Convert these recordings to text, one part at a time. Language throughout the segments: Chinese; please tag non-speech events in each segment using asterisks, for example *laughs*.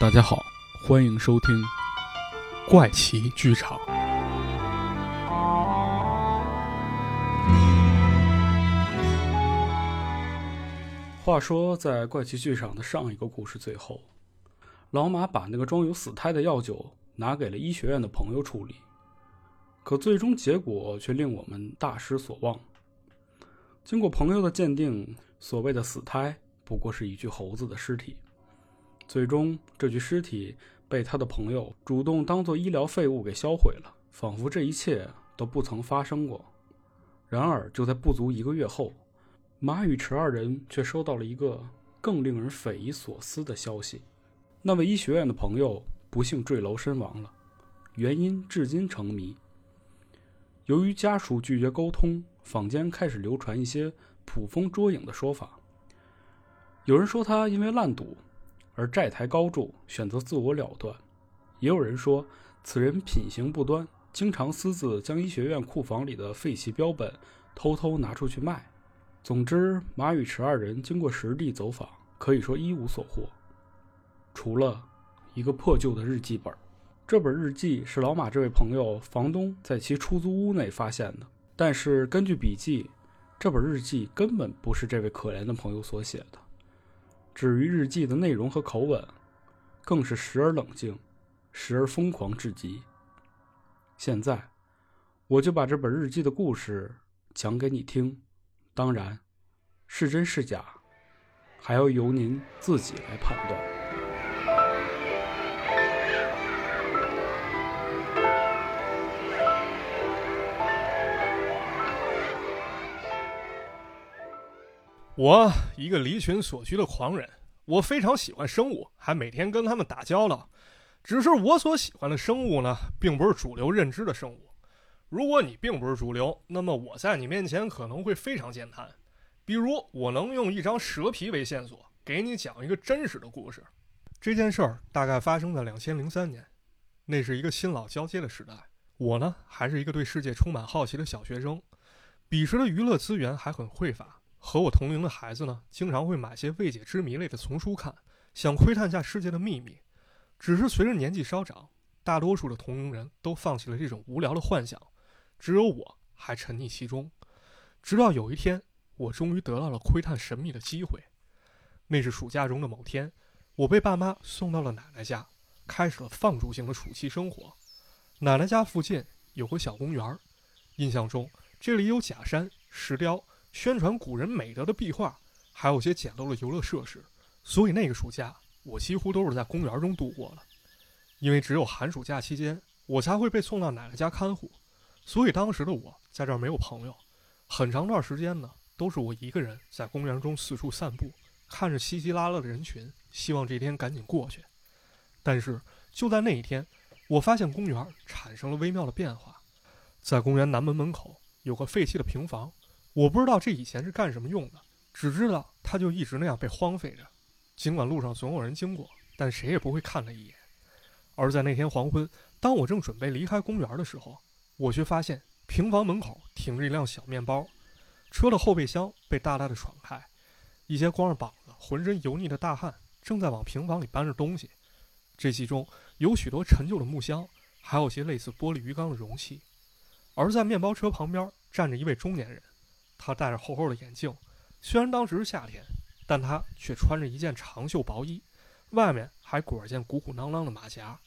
大家好，欢迎收听怪奇剧场。话说，在怪奇剧场的上一个故事最后，老马把那个装有死胎的药酒拿给了医学院的朋友处理，可最终结果却令我们大失所望。经过朋友的鉴定，所谓的死胎不过是一具猴子的尸体。最终，这具尸体被他的朋友主动当做医疗废物给销毁了，仿佛这一切都不曾发生过。然而，就在不足一个月后，马宇驰二人却收到了一个更令人匪夷所思的消息：那位医学院的朋友不幸坠楼身亡了，原因至今成谜。由于家属拒绝沟通，坊间开始流传一些捕风捉影的说法。有人说他因为烂赌而债台高筑，选择自我了断；也有人说此人品行不端，经常私自将医学院库房里的废弃标本偷偷拿出去卖。总之，马宇驰二人经过实地走访，可以说一无所获，除了一个破旧的日记本。这本日记是老马这位朋友房东在其出租屋内发现的，但是根据笔记，这本日记根本不是这位可怜的朋友所写的。止于日记的内容和口吻，更是时而冷静，时而疯狂至极。现在，我就把这本日记的故事讲给你听。当然，是真是假，还要由您自己来判断。我一个离群所居的狂人，我非常喜欢生物，还每天跟他们打交道。只是我所喜欢的生物呢，并不是主流认知的生物。如果你并不是主流，那么我在你面前可能会非常健谈。比如，我能用一张蛇皮为线索，给你讲一个真实的故事。这件事儿大概发生在两千零三年，那是一个新老交接的时代。我呢，还是一个对世界充满好奇的小学生。彼时的娱乐资源还很匮乏，和我同龄的孩子呢，经常会买些未解之谜类的丛书看，想窥探下世界的秘密。只是随着年纪稍长，大多数的同龄人都放弃了这种无聊的幻想。只有我还沉溺其中，直到有一天，我终于得到了窥探神秘的机会。那是暑假中的某天，我被爸妈送到了奶奶家，开始了放逐型的暑期生活。奶奶家附近有个小公园，印象中这里有假山、石雕、宣传古人美德的壁画，还有些简陋的游乐设施。所以那个暑假，我几乎都是在公园中度过的。因为只有寒暑假期间，我才会被送到奶奶家看护。所以当时的我在这儿没有朋友，很长段时间呢都是我一个人在公园中四处散步，看着稀稀拉拉的人群，希望这天赶紧过去。但是就在那一天，我发现公园产生了微妙的变化，在公园南门门口有个废弃的平房，我不知道这以前是干什么用的，只知道它就一直那样被荒废着。尽管路上总有人经过，但谁也不会看它一眼。而在那天黄昏，当我正准备离开公园的时候，我却发现平房门口停着一辆小面包，车的后备箱被大大的敞开，一些光着膀子、浑身油腻的大汉正在往平房里搬着东西。这其中有许多陈旧的木箱，还有些类似玻璃鱼缸的容器。而在面包车旁边站着一位中年人，他戴着厚厚的眼镜，虽然当时是夏天，但他却穿着一件长袖薄衣，外面还裹着件鼓鼓囊囊的马甲。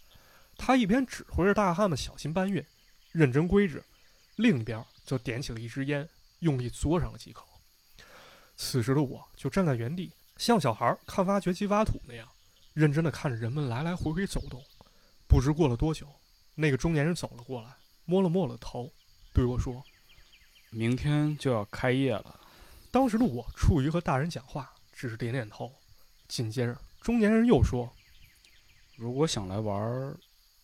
他一边指挥着大汉们小心搬运。认真规制，另一边就点起了一支烟，用力嘬上了几口。此时的我就站在原地，像小孩看挖掘机挖土那样，认真地看着人们来来回回走动。不知过了多久，那个中年人走了过来，摸了摸我的头，对我说：“明天就要开业了。”当时的我处于和大人讲话，只是点点头。紧接着，中年人又说：“如果想来玩。”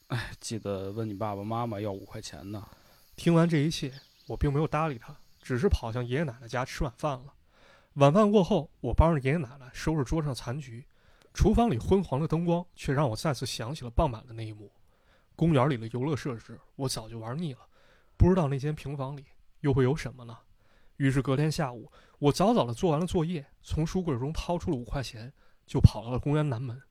哎，记得问你爸爸妈妈要五块钱呢。听完这一切，我并没有搭理他，只是跑向爷爷奶奶家吃晚饭了。晚饭过后，我帮着爷爷奶奶收拾桌上残局。厨房里昏黄的灯光却让我再次想起了傍晚的那一幕。公园里的游乐设施我早就玩腻了，不知道那间平房里又会有什么呢？于是隔天下午，我早早地做完了作业，从书柜中掏出了五块钱，就跑到了公园南门。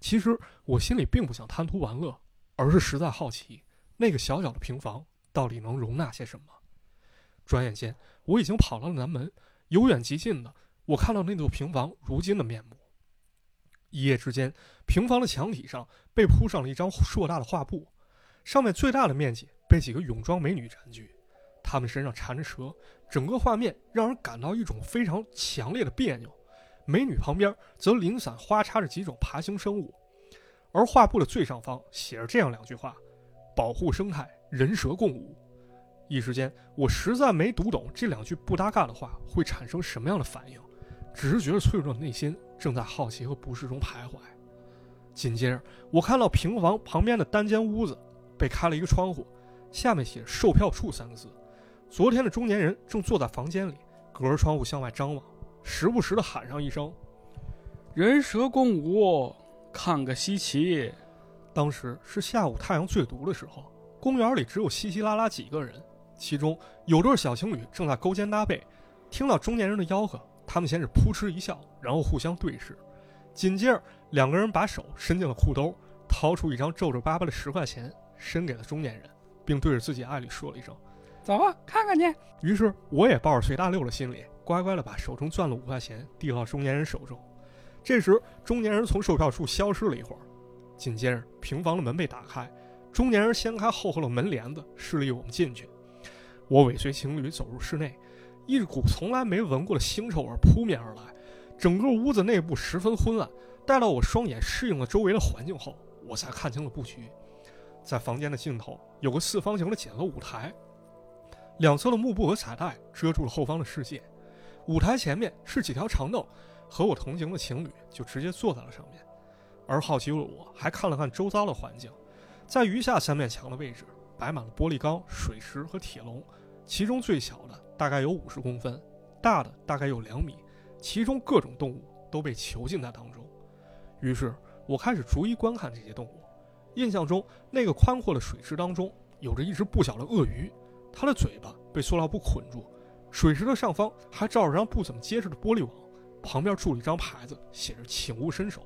其实我心里并不想贪图玩乐，而是实在好奇那个小小的平房到底能容纳些什么。转眼间，我已经跑到了南门，由远及近的，我看到那座平房如今的面目。一夜之间，平房的墙体上被铺上了一张硕大的画布，上面最大的面积被几个泳装美女占据，他们身上缠着蛇，整个画面让人感到一种非常强烈的别扭。美女旁边则零散花插着几种爬行生物，而画布的最上方写着这样两句话：“保护生态，人蛇共舞。”一时间，我实在没读懂这两句不搭嘎的话会产生什么样的反应，只是觉得脆弱的内心。正在好奇和不适中徘徊，紧接着我看到平房旁边的单间屋子被开了一个窗户，下面写“售票处”三个字。昨天的中年人正坐在房间里，隔着窗户向外张望，时不时的喊上一声：“人蛇共舞，看个稀奇。”当时是下午太阳最毒的时候，公园里只有稀稀拉拉几个人，其中有对小情侣正在勾肩搭背，听到中年人的吆喝。他们先是扑哧一笑，然后互相对视，紧接着两个人把手伸进了裤兜，掏出一张皱皱巴巴的十块钱，伸给了中年人，并对着自己爱侣说了一声：“走啊，看看去。”于是我也抱着随大溜的心理，乖乖的把手中攥了五块钱递到中年人手中。这时，中年人从售票处消失了一会儿，紧接着平房的门被打开，中年人掀开厚厚的门帘子，示意我们进去。我尾随情侣走入室内。一股从来没闻过的腥臭味扑面而来，整个屋子内部十分昏暗。待到我双眼适应了周围的环境后，我才看清了布局。在房间的尽头有个四方形的简陋舞台，两侧的幕布和彩带遮住了后方的世界。舞台前面是几条长凳，和我同行的情侣就直接坐在了上面。而好奇的我还看了看周遭的环境，在余下三面墙的位置摆满了玻璃缸、水池和铁笼，其中最小的。大概有五十公分，大的大概有两米，其中各种动物都被囚禁在当中。于是我开始逐一观看这些动物。印象中，那个宽阔的水池当中有着一只不小的鳄鱼，他的嘴巴被塑料布捆住。水池的上方还罩着张不怎么结实的玻璃网，旁边竖了一张牌子，写着“请勿伸手”。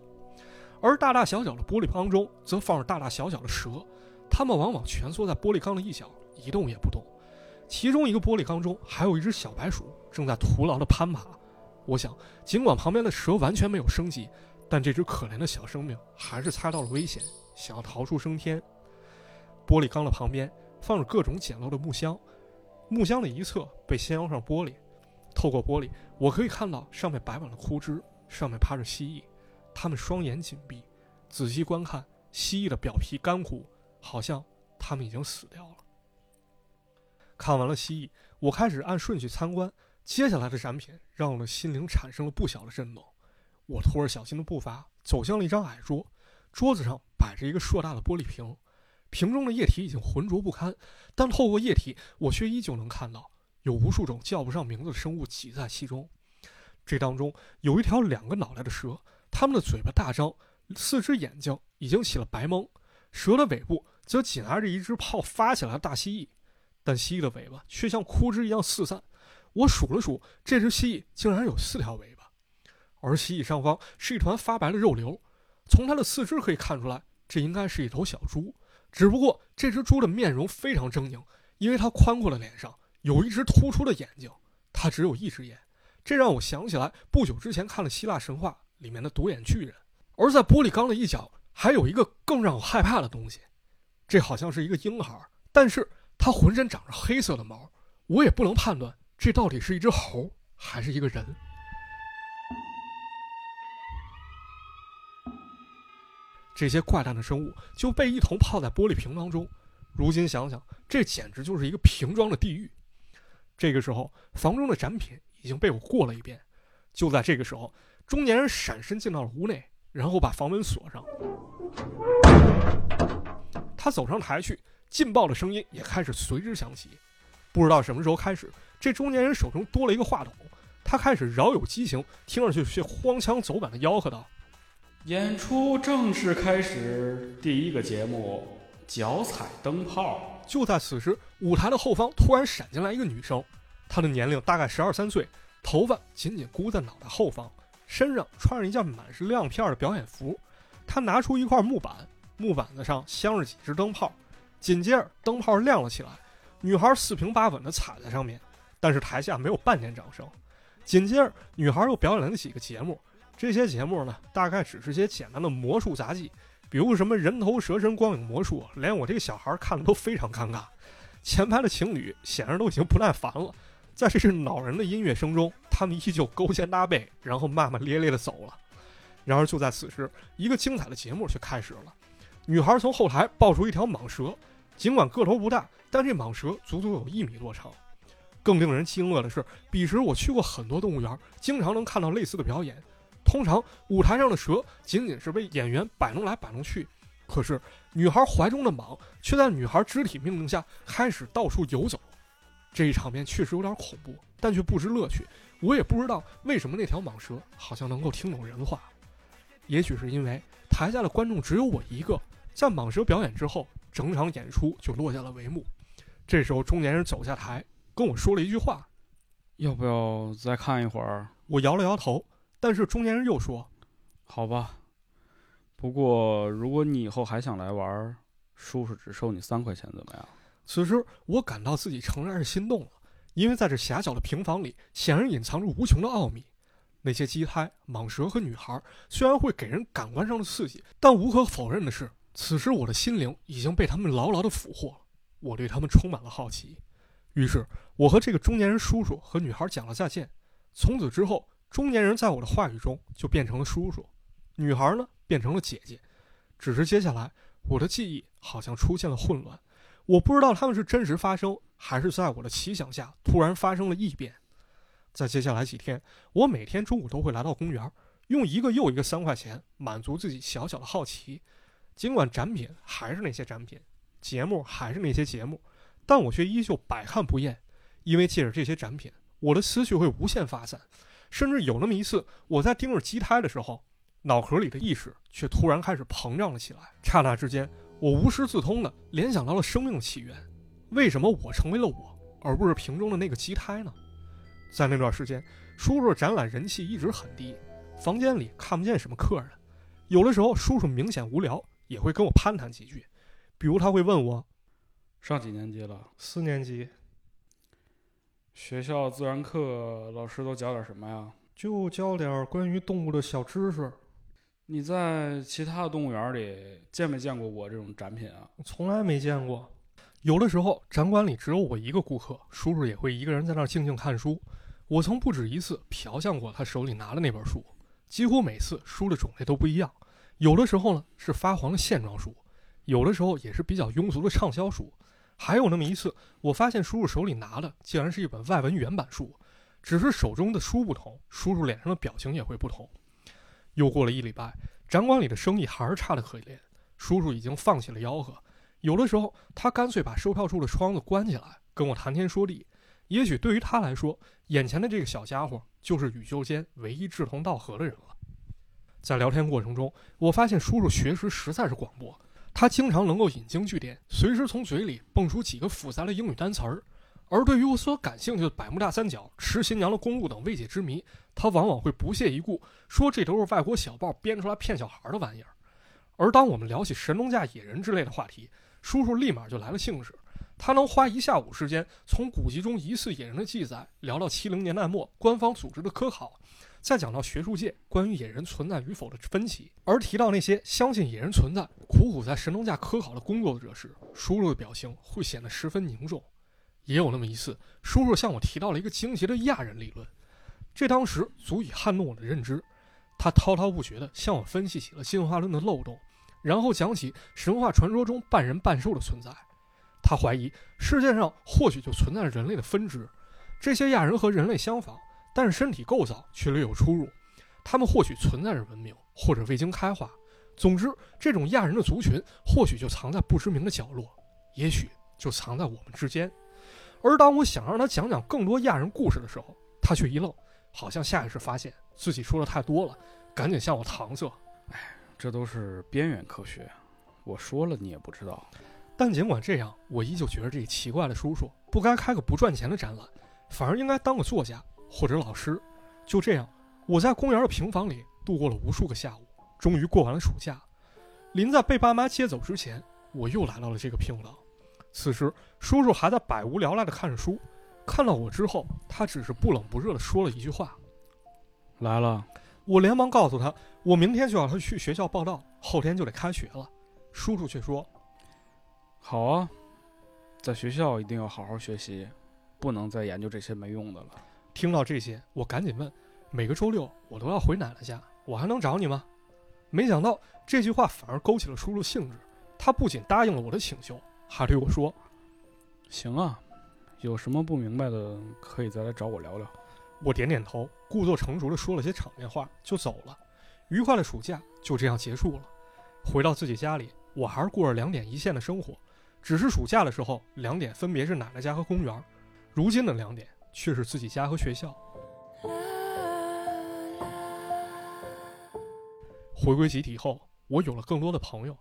而大大小小的玻璃缸中则放着大大小小的蛇，它们往往蜷缩在玻璃缸的一角，一动也不动。其中一个玻璃缸中还有一只小白鼠正在徒劳地攀爬。我想，尽管旁边的蛇完全没有生机，但这只可怜的小生命还是猜到了危险，想要逃出升天。玻璃缸的旁边放着各种简陋的木箱，木箱的一侧被先摇上玻璃，透过玻璃，我可以看到上面摆满了枯枝，上面趴着蜥蜴，它们双眼紧闭。仔细观看，蜥蜴的表皮干枯，好像它们已经死掉了。看完了蜥蜴，我开始按顺序参观。接下来的展品让我的心灵产生了不小的震动。我拖着小心的步伐走向了一张矮桌，桌子上摆着一个硕大的玻璃瓶，瓶中的液体已经浑浊不堪，但透过液体，我却依旧能看到有无数种叫不上名字的生物挤在其中。这当中有一条两个脑袋的蛇，它们的嘴巴大张，四只眼睛已经起了白蒙，蛇的尾部则紧挨着一只泡发起来的大蜥蜴。但蜥蜴的尾巴却像枯枝一样四散。我数了数，这只蜥蜴竟然有四条尾巴，而蜥蜴上方是一团发白的肉瘤。从它的四肢可以看出来，这应该是一头小猪。只不过这只猪的面容非常狰狞，因为它宽阔的脸上有一只突出的眼睛。它只有一只眼，这让我想起来不久之前看了希腊神话里面的独眼巨人。而在玻璃缸的一角，还有一个更让我害怕的东西，这好像是一个婴孩，但是。它浑身长着黑色的毛，我也不能判断这到底是一只猴还是一个人。这些怪诞的生物就被一同泡在玻璃瓶当中，如今想想，这简直就是一个瓶装的地狱。这个时候，房中的展品已经被我过了一遍。就在这个时候，中年人闪身进到了屋内，然后把房门锁上。他走上台去。劲爆的声音也开始随之响起，不知道什么时候开始，这中年人手中多了一个话筒，他开始饶有激情，听上去却荒腔走板的吆喝道：“演出正式开始，第一个节目脚踩灯泡。”就在此时，舞台的后方突然闪进来一个女生，她的年龄大概十二三岁，头发紧紧箍在脑袋后方，身上穿着一件满是亮片的表演服。她拿出一块木板，木板子上镶着几只灯泡。紧接着，灯泡亮了起来，女孩四平八稳地踩在上面，但是台下没有半点掌声。紧接着，女孩又表演了几个节目，这些节目呢，大概只是些简单的魔术杂技，比如什么人头蛇身光影魔术，连我这个小孩看的都非常尴尬。前排的情侣显然都已经不耐烦了，在这是恼人的音乐声中，他们依旧勾肩搭背，然后骂骂咧咧地走了。然而就在此时，一个精彩的节目却开始了。女孩从后台抱出一条蟒蛇，尽管个头不大，但这蟒蛇足足有一米多长。更令人惊愕的是，彼时我去过很多动物园，经常能看到类似的表演。通常舞台上的蛇仅仅是被演员摆弄来摆弄去，可是女孩怀中的蟒却在女孩肢体命令下开始到处游走。这一场面确实有点恐怖，但却不失乐趣。我也不知道为什么那条蟒蛇好像能够听懂人话。也许是因为台下的观众只有我一个。在蟒蛇表演之后，整场演出就落下了帷幕。这时候，中年人走下台，跟我说了一句话：“要不要再看一会儿？”我摇了摇头。但是中年人又说：“好吧，不过如果你以后还想来玩，叔叔只收你三块钱，怎么样？”此时，我感到自己诚然是心动了，因为在这狭小的平房里，显然隐藏着无穷的奥秘。那些畸胎、蟒蛇和女孩虽然会给人感官上的刺激，但无可否认的是。此时，我的心灵已经被他们牢牢地俘获了。我对他们充满了好奇，于是我和这个中年人叔叔和女孩讲了再见。从此之后，中年人在我的话语中就变成了叔叔，女孩呢变成了姐姐。只是接下来，我的记忆好像出现了混乱，我不知道他们是真实发生，还是在我的奇想下突然发生了异变。在接下来几天，我每天中午都会来到公园，用一个又一个三块钱满足自己小小的好奇。尽管展品还是那些展品，节目还是那些节目，但我却依旧百看不厌，因为借着这些展品，我的思绪会无限发散，甚至有那么一次，我在盯着机胎的时候，脑壳里的意识却突然开始膨胀了起来。刹那之间，我无师自通的联想到了生命的起源：为什么我成为了我，而不是瓶中的那个机胎呢？在那段时间，叔叔的展览人气一直很低，房间里看不见什么客人，有的时候叔叔明显无聊。也会跟我攀谈几句，比如他会问我，上几年级了？四年级。学校自然课老师都教点什么呀？就教点关于动物的小知识。你在其他的动物园里见没见过我这种展品啊？从来没见过。有的时候展馆里只有我一个顾客，叔叔也会一个人在那儿静静看书。我曾不止一次瞟向过他手里拿的那本书，几乎每次书的种类都不一样。有的时候呢是发黄的线装书，有的时候也是比较庸俗的畅销书，还有那么一次，我发现叔叔手里拿的竟然是一本外文原版书，只是手中的书不同，叔叔脸上的表情也会不同。又过了一礼拜，展馆里的生意还是差得可怜，叔叔已经放弃了吆喝，有的时候他干脆把售票处的窗子关起来，跟我谈天说地。也许对于他来说，眼前的这个小家伙就是宇宙间唯一志同道合的人了。在聊天过程中，我发现叔叔学识实在是广博，他经常能够引经据典，随时从嘴里蹦出几个复杂的英语单词儿。而对于我所感兴趣的百慕大三角、吃新娘的公路等未解之谜，他往往会不屑一顾，说这都是外国小报编出来骗小孩的玩意儿。而当我们聊起神农架野人之类的话题，叔叔立马就来了兴致，他能花一下午时间，从古籍中疑似野人的记载聊到七零年代末官方组织的科考。再讲到学术界关于野人存在与否的分歧，而提到那些相信野人存在、苦苦在神农架科考的工作者时，叔叔的表情会显得十分凝重。也有那么一次，叔叔向我提到了一个惊奇的亚人理论，这当时足以撼动我的认知。他滔滔不绝地向我分析起了进化论的漏洞，然后讲起神话传说中半人半兽的存在。他怀疑世界上或许就存在着人类的分支，这些亚人和人类相仿。但是身体构造却略有出入，他们或许存在着文明，或者未经开化。总之，这种亚人的族群或许就藏在不知名的角落，也许就藏在我们之间。而当我想让他讲讲更多亚人故事的时候，他却一愣，好像下意识发现自己说的太多了，赶紧向我搪塞：“哎，这都是边缘科学，我说了你也不知道。”但尽管这样，我依旧觉得这个奇怪的叔叔不该开个不赚钱的展览，反而应该当个作家。或者老师，就这样，我在公园的平房里度过了无数个下午，终于过完了暑假。临在被爸妈接走之前，我又来到了这个平房。此时，叔叔还在百无聊赖地看着书。看到我之后，他只是不冷不热地说了一句话：“来了。”我连忙告诉他，我明天就要他去学校报道，后天就得开学了。叔叔却说：“好啊，在学校一定要好好学习，不能再研究这些没用的了。”听到这些，我赶紧问：“每个周六我都要回奶奶家，我还能找你吗？”没想到这句话反而勾起了叔叔兴致，他不仅答应了我的请求，还对我说：“行啊，有什么不明白的可以再来找我聊聊。”我点点头，故作成熟的说了些场面话，就走了。愉快的暑假就这样结束了。回到自己家里，我还是过着两点一线的生活，只是暑假的时候，两点分别是奶奶家和公园；如今的两点却是自己家和学校。回归集体后，我有了更多的朋友，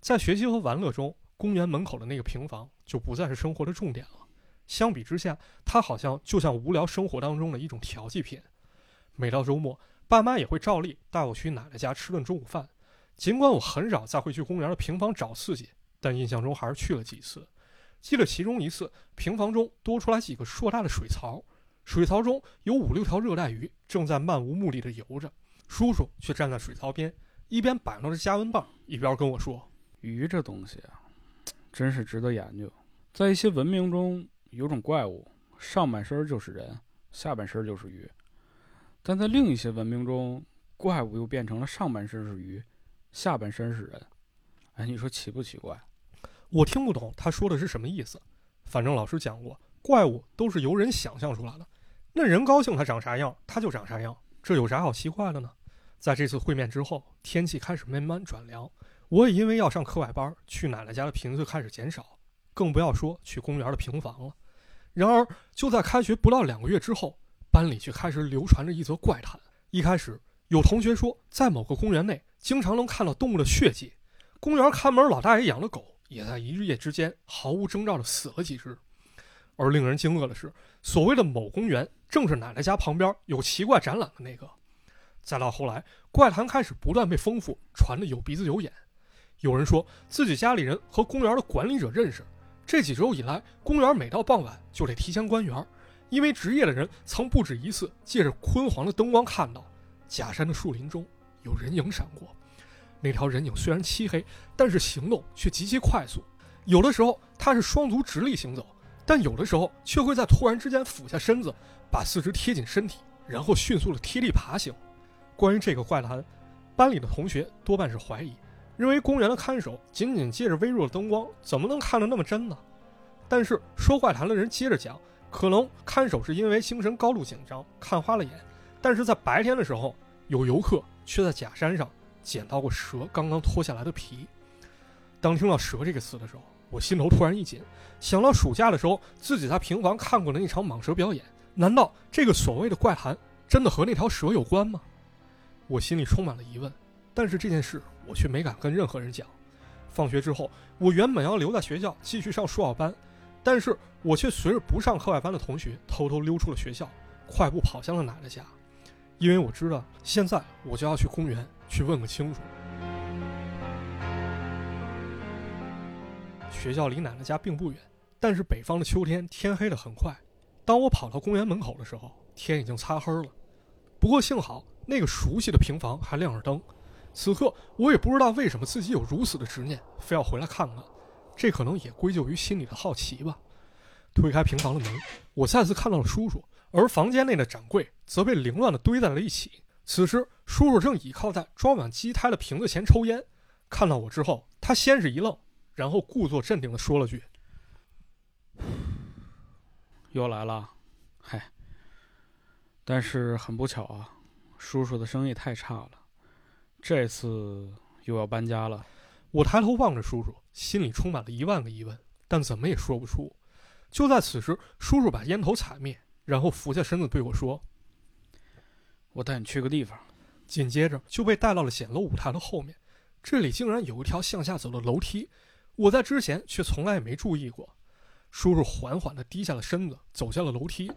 在学习和玩乐中，公园门口的那个平房就不再是生活的重点了。相比之下，它好像就像无聊生活当中的一种调剂品。每到周末，爸妈也会照例带我去奶奶家吃顿中午饭。尽管我很少再会去公园的平房找刺激，但印象中还是去了几次。记得其中一次，平房中多出来几个硕大的水槽，水槽中有五六条热带鱼正在漫无目的的游着，叔叔却站在水槽边，一边摆弄着加温棒，一边跟我说：“鱼这东西啊，真是值得研究。在一些文明中。”有种怪物，上半身就是人，下半身就是鱼；但在另一些文明中，怪物又变成了上半身是鱼，下半身是人。哎，你说奇不奇怪？我听不懂他说的是什么意思。反正老师讲过，怪物都是由人想象出来的。那人高兴他长啥样，他就长啥样，这有啥好奇怪的呢？在这次会面之后，天气开始慢慢转凉，我也因为要上课外班，去奶奶家的频次开始减少，更不要说去公园的平房了。然而，就在开学不到两个月之后，班里却开始流传着一则怪谈。一开始，有同学说，在某个公园内，经常能看到动物的血迹。公园看门老大爷养的狗，也在一日夜之间毫无征兆地死了几只。而令人惊愕的是，所谓的某公园，正是奶奶家旁边有奇怪展览的那个。再到后来，怪谈开始不断被丰富，传得有鼻子有眼。有人说自己家里人和公园的管理者认识。这几周以来，公园每到傍晚就得提前关园，因为职业的人曾不止一次借着昏黄的灯光看到假山的树林中有人影闪过。那条人影虽然漆黑，但是行动却极其快速。有的时候他是双足直立行走，但有的时候却会在突然之间俯下身子，把四肢贴紧身体，然后迅速的贴地爬行。关于这个怪谈，班里的同学多半是怀疑。认为公园的看守仅仅借着微弱的灯光，怎么能看得那么真呢？但是说怪谈的人接着讲，可能看守是因为精神高度紧张，看花了眼。但是在白天的时候，有游客却在假山上捡到过蛇刚刚脱下来的皮。当听到“蛇”这个词的时候，我心头突然一紧，想到暑假的时候自己在平房看过的那场蟒蛇表演，难道这个所谓的怪谈真的和那条蛇有关吗？我心里充满了疑问。但是这件事我却没敢跟任何人讲。放学之后，我原本要留在学校继续上数奥班，但是我却随着不上课外班的同学偷偷溜出了学校，快步跑向了奶奶家，因为我知道现在我就要去公园去问个清楚。学校离奶奶家并不远，但是北方的秋天天黑的很快。当我跑到公园门口的时候，天已经擦黑了。不过幸好那个熟悉的平房还亮着灯。此刻我也不知道为什么自己有如此的执念，非要回来看看。这可能也归咎于心里的好奇吧。推开平房的门，我再次看到了叔叔，而房间内的展柜则被凌乱地堆在了一起。此时，叔叔正倚靠在装满鸡胎的瓶子前抽烟。看到我之后，他先是一愣，然后故作镇定地说了句：“又来了。”嗨，但是很不巧啊，叔叔的生意太差了。这次又要搬家了，我抬头望着叔叔，心里充满了一万个疑问，但怎么也说不出。就在此时，叔叔把烟头踩灭，然后俯下身子对我说：“我带你去个地方。”紧接着就被带到了显楼舞台的后面，这里竟然有一条向下走的楼梯，我在之前却从来也没注意过。叔叔缓缓地低下了身子，走下了楼梯，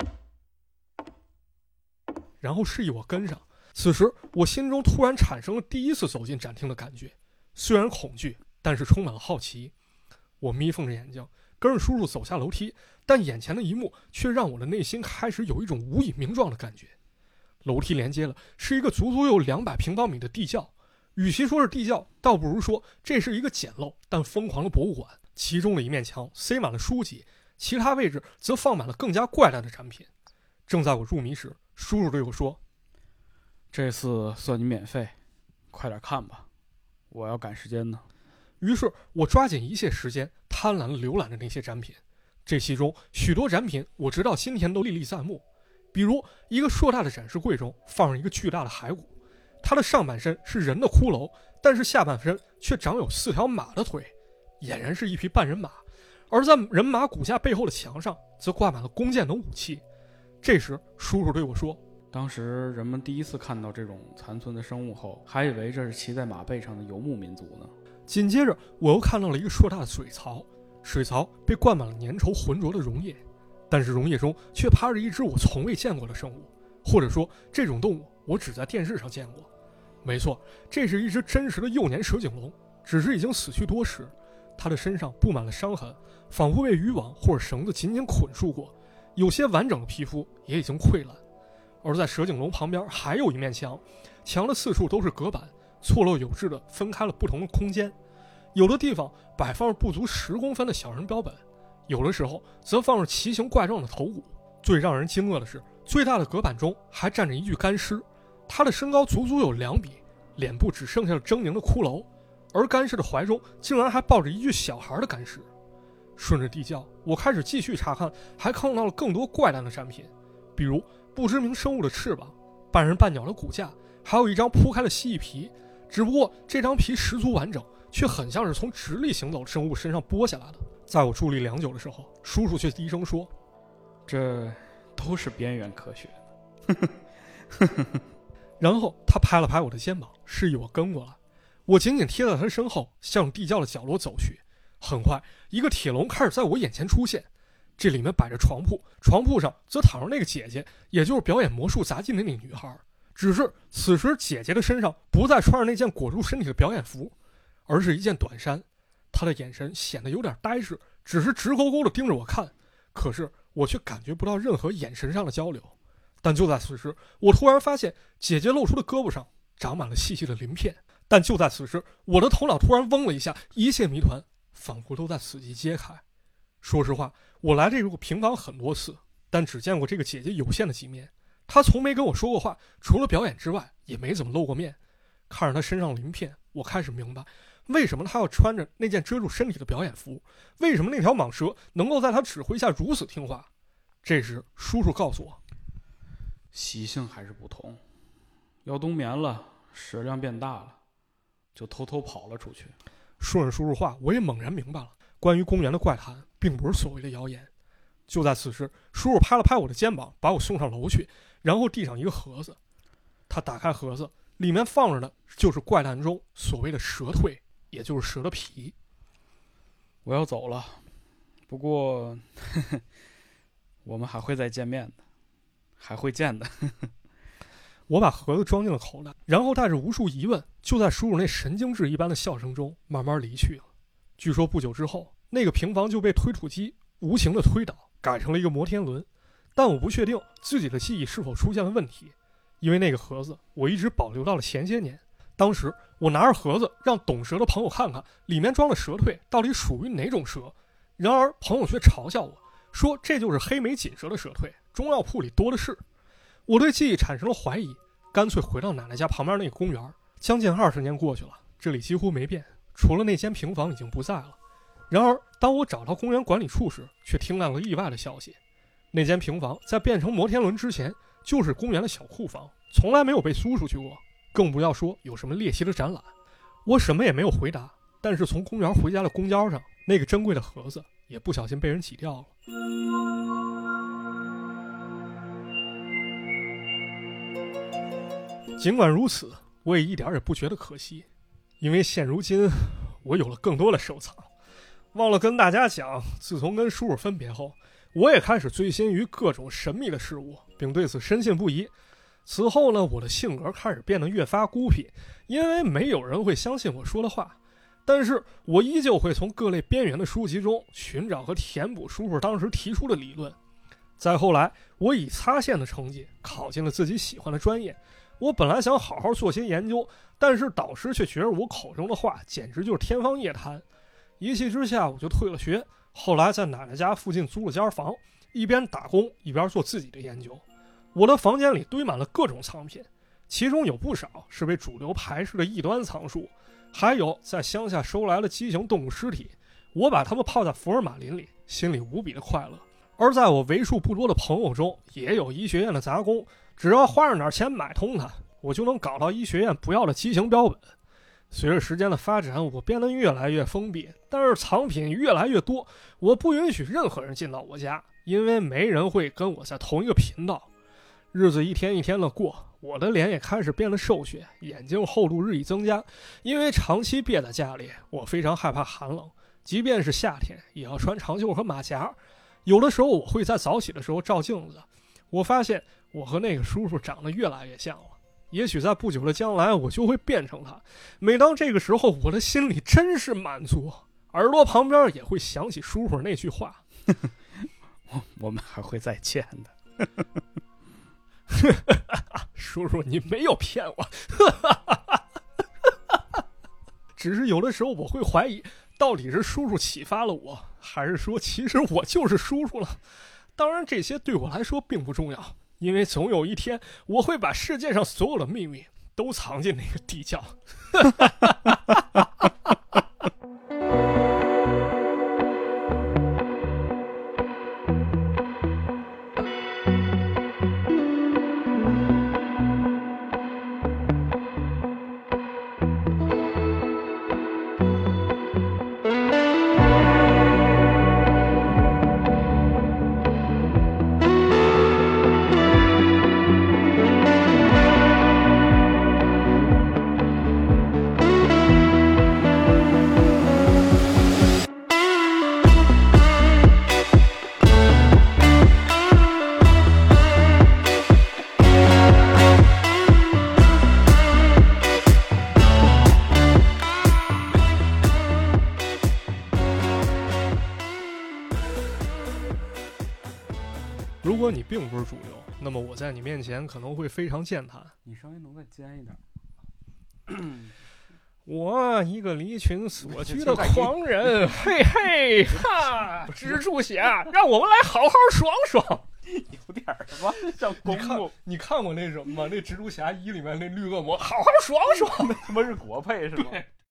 然后示意我跟上。此时，我心中突然产生了第一次走进展厅的感觉，虽然恐惧，但是充满了好奇。我眯缝着眼睛，跟着叔叔走下楼梯，但眼前的一幕却让我的内心开始有一种无以名状的感觉。楼梯连接了是一个足足有两百平方米的地窖，与其说是地窖，倒不如说这是一个简陋但疯狂的博物馆。其中的一面墙塞满了书籍，其他位置则放满了更加怪诞的展品。正在我入迷时，叔叔对我说：“这次算你免费，快点看吧，我要赶时间呢。”于是，我抓紧一切时间，贪婪地浏览着那些展品。这其中许多展品，我直到今天都历历在目。比如，一个硕大的展示柜中放着一个巨大的骸骨，它的上半身是人的骷髅，但是下半身却长有四条马的腿，俨然是一匹半人马。而在人马骨架背后的墙上，则挂满了弓箭等武器。这时，叔叔对我说：“当时人们第一次看到这种残存的生物后，还以为这是骑在马背上的游牧民族呢。”紧接着，我又看到了一个硕大的水槽，水槽被灌满了粘稠浑浊的溶液，但是溶液中却趴着一只我从未见过的生物，或者说，这种动物我只在电视上见过。没错，这是一只真实的幼年蛇颈龙，只是已经死去多时，它的身上布满了伤痕，仿佛被渔网或者绳子紧紧捆束过。有些完整的皮肤也已经溃烂，而在蛇颈龙旁边还有一面墙，墙的四处都是隔板，错落有致地分开了不同的空间。有的地方摆放着不足十公分的小人标本，有的时候则放着奇形怪状的头骨。最让人惊愕的是，最大的隔板中还站着一具干尸，他的身高足足有两米，脸部只剩下了狰狞的骷髅，而干尸的怀中竟然还抱着一具小孩的干尸。顺着地窖，我开始继续查看，还看到了更多怪诞的展品，比如不知名生物的翅膀、半人半鸟的骨架，还有一张铺开的蜥蜴皮。只不过这张皮十足完整，却很像是从直立行走的生物身上剥下来的。在我伫立良久的时候，叔叔却低声说：“这都是边缘科学。*laughs* ”然后他拍了拍我的肩膀，示意我跟过来。我紧紧贴在他身后，向地窖的角落走去。很快，一个铁笼开始在我眼前出现，这里面摆着床铺，床铺上则躺着那个姐姐，也就是表演魔术杂技的那个女孩。只是此时姐姐的身上不再穿着那件裹住身体的表演服，而是一件短衫。她的眼神显得有点呆滞，只是直勾勾地盯着我看。可是我却感觉不到任何眼神上的交流。但就在此时，我突然发现姐姐露出的胳膊上长满了细细的鳞片。但就在此时，我的头脑突然嗡了一下，一切谜团。仿佛都在此即揭开。说实话，我来这个平房很多次，但只见过这个姐姐有限的几面。她从没跟我说过话，除了表演之外，也没怎么露过面。看着她身上鳞片，我开始明白，为什么他要穿着那件遮住身体的表演服，为什么那条蟒蛇能够在他指挥下如此听话。这时，叔叔告诉我，习性还是不同。要冬眠了，食量变大了，就偷偷跑了出去。顺着叔叔话，我也猛然明白了，关于公园的怪谈，并不是所谓的谣言。就在此时，叔叔拍了拍我的肩膀，把我送上楼去，然后递上一个盒子。他打开盒子，里面放着的就是怪谈中所谓的蛇蜕，也就是蛇的皮。我要走了，不过，*laughs* 我们还会再见面的，还会见的。呵 *laughs* 呵我把盒子装进了口袋，然后带着无数疑问，就在叔叔那神经质一般的笑声中慢慢离去了。据说不久之后，那个平房就被推土机无情的推倒，改成了一个摩天轮。但我不确定自己的记忆是否出现了问题，因为那个盒子我一直保留到了前些年。当时我拿着盒子让懂蛇的朋友看看，里面装的蛇蜕到底属于哪种蛇。然而朋友却嘲笑我说：“这就是黑眉锦蛇的蛇蜕，中药铺里多的是。”我对记忆产生了怀疑，干脆回到奶奶家旁边那个公园。将近二十年过去了，这里几乎没变，除了那间平房已经不在了。然而，当我找到公园管理处时，却听到了意外的消息：那间平房在变成摩天轮之前，就是公园的小库房，从来没有被租出去过，更不要说有什么猎奇的展览。我什么也没有回答，但是从公园回家的公交上，那个珍贵的盒子也不小心被人挤掉了。尽管如此，我也一点也不觉得可惜，因为现如今我有了更多的收藏。忘了跟大家讲，自从跟叔叔分别后，我也开始醉心于各种神秘的事物，并对此深信不疑。此后呢，我的性格开始变得越发孤僻，因为没有人会相信我说的话。但是我依旧会从各类边缘的书籍中寻找和填补叔叔当时提出的理论。再后来，我以擦线的成绩考进了自己喜欢的专业。我本来想好好做些研究，但是导师却觉得我口中的话简直就是天方夜谭。一气之下，我就退了学。后来在奶奶家附近租了间房，一边打工一边做自己的研究。我的房间里堆满了各种藏品，其中有不少是被主流排斥的异端藏书，还有在乡下收来的畸形动物尸体。我把它们泡在福尔马林里，心里无比的快乐。而在我为数不多的朋友中，也有医学院的杂工，只要花上点钱买通它，我就能搞到医学院不要的畸形标本。随着时间的发展，我变得越来越封闭，但是藏品越来越多。我不允许任何人进到我家，因为没人会跟我在同一个频道。日子一天一天的过，我的脸也开始变得瘦削，眼睛厚度日益增加。因为长期憋在家里，我非常害怕寒冷，即便是夏天也要穿长袖和马甲。有的时候，我会在早起的时候照镜子，我发现我和那个叔叔长得越来越像了。也许在不久的将来，我就会变成他。每当这个时候，我的心里真是满足，耳朵旁边也会想起叔叔那句话：“ *laughs* 我我们还会再见的。” *laughs* 叔叔，你没有骗我，只是有的时候我会怀疑，到底是叔叔启发了我，还是说其实我就是叔叔了？当然，这些对我来说并不重要，因为总有一天我会把世界上所有的秘密都藏进那个地窖。*laughs* 并不是主流，那么我在你面前可能会非常健谈。你声音能再尖一点。我一个离群索居的 *laughs* 狂人，*laughs* 嘿嘿哈！蜘蛛侠，让我们来好好爽爽。*laughs* 有点儿什么像公墓？你看过那什么吗？那蜘蛛侠一里面那绿恶魔，好好爽爽。那他妈是国配是吗？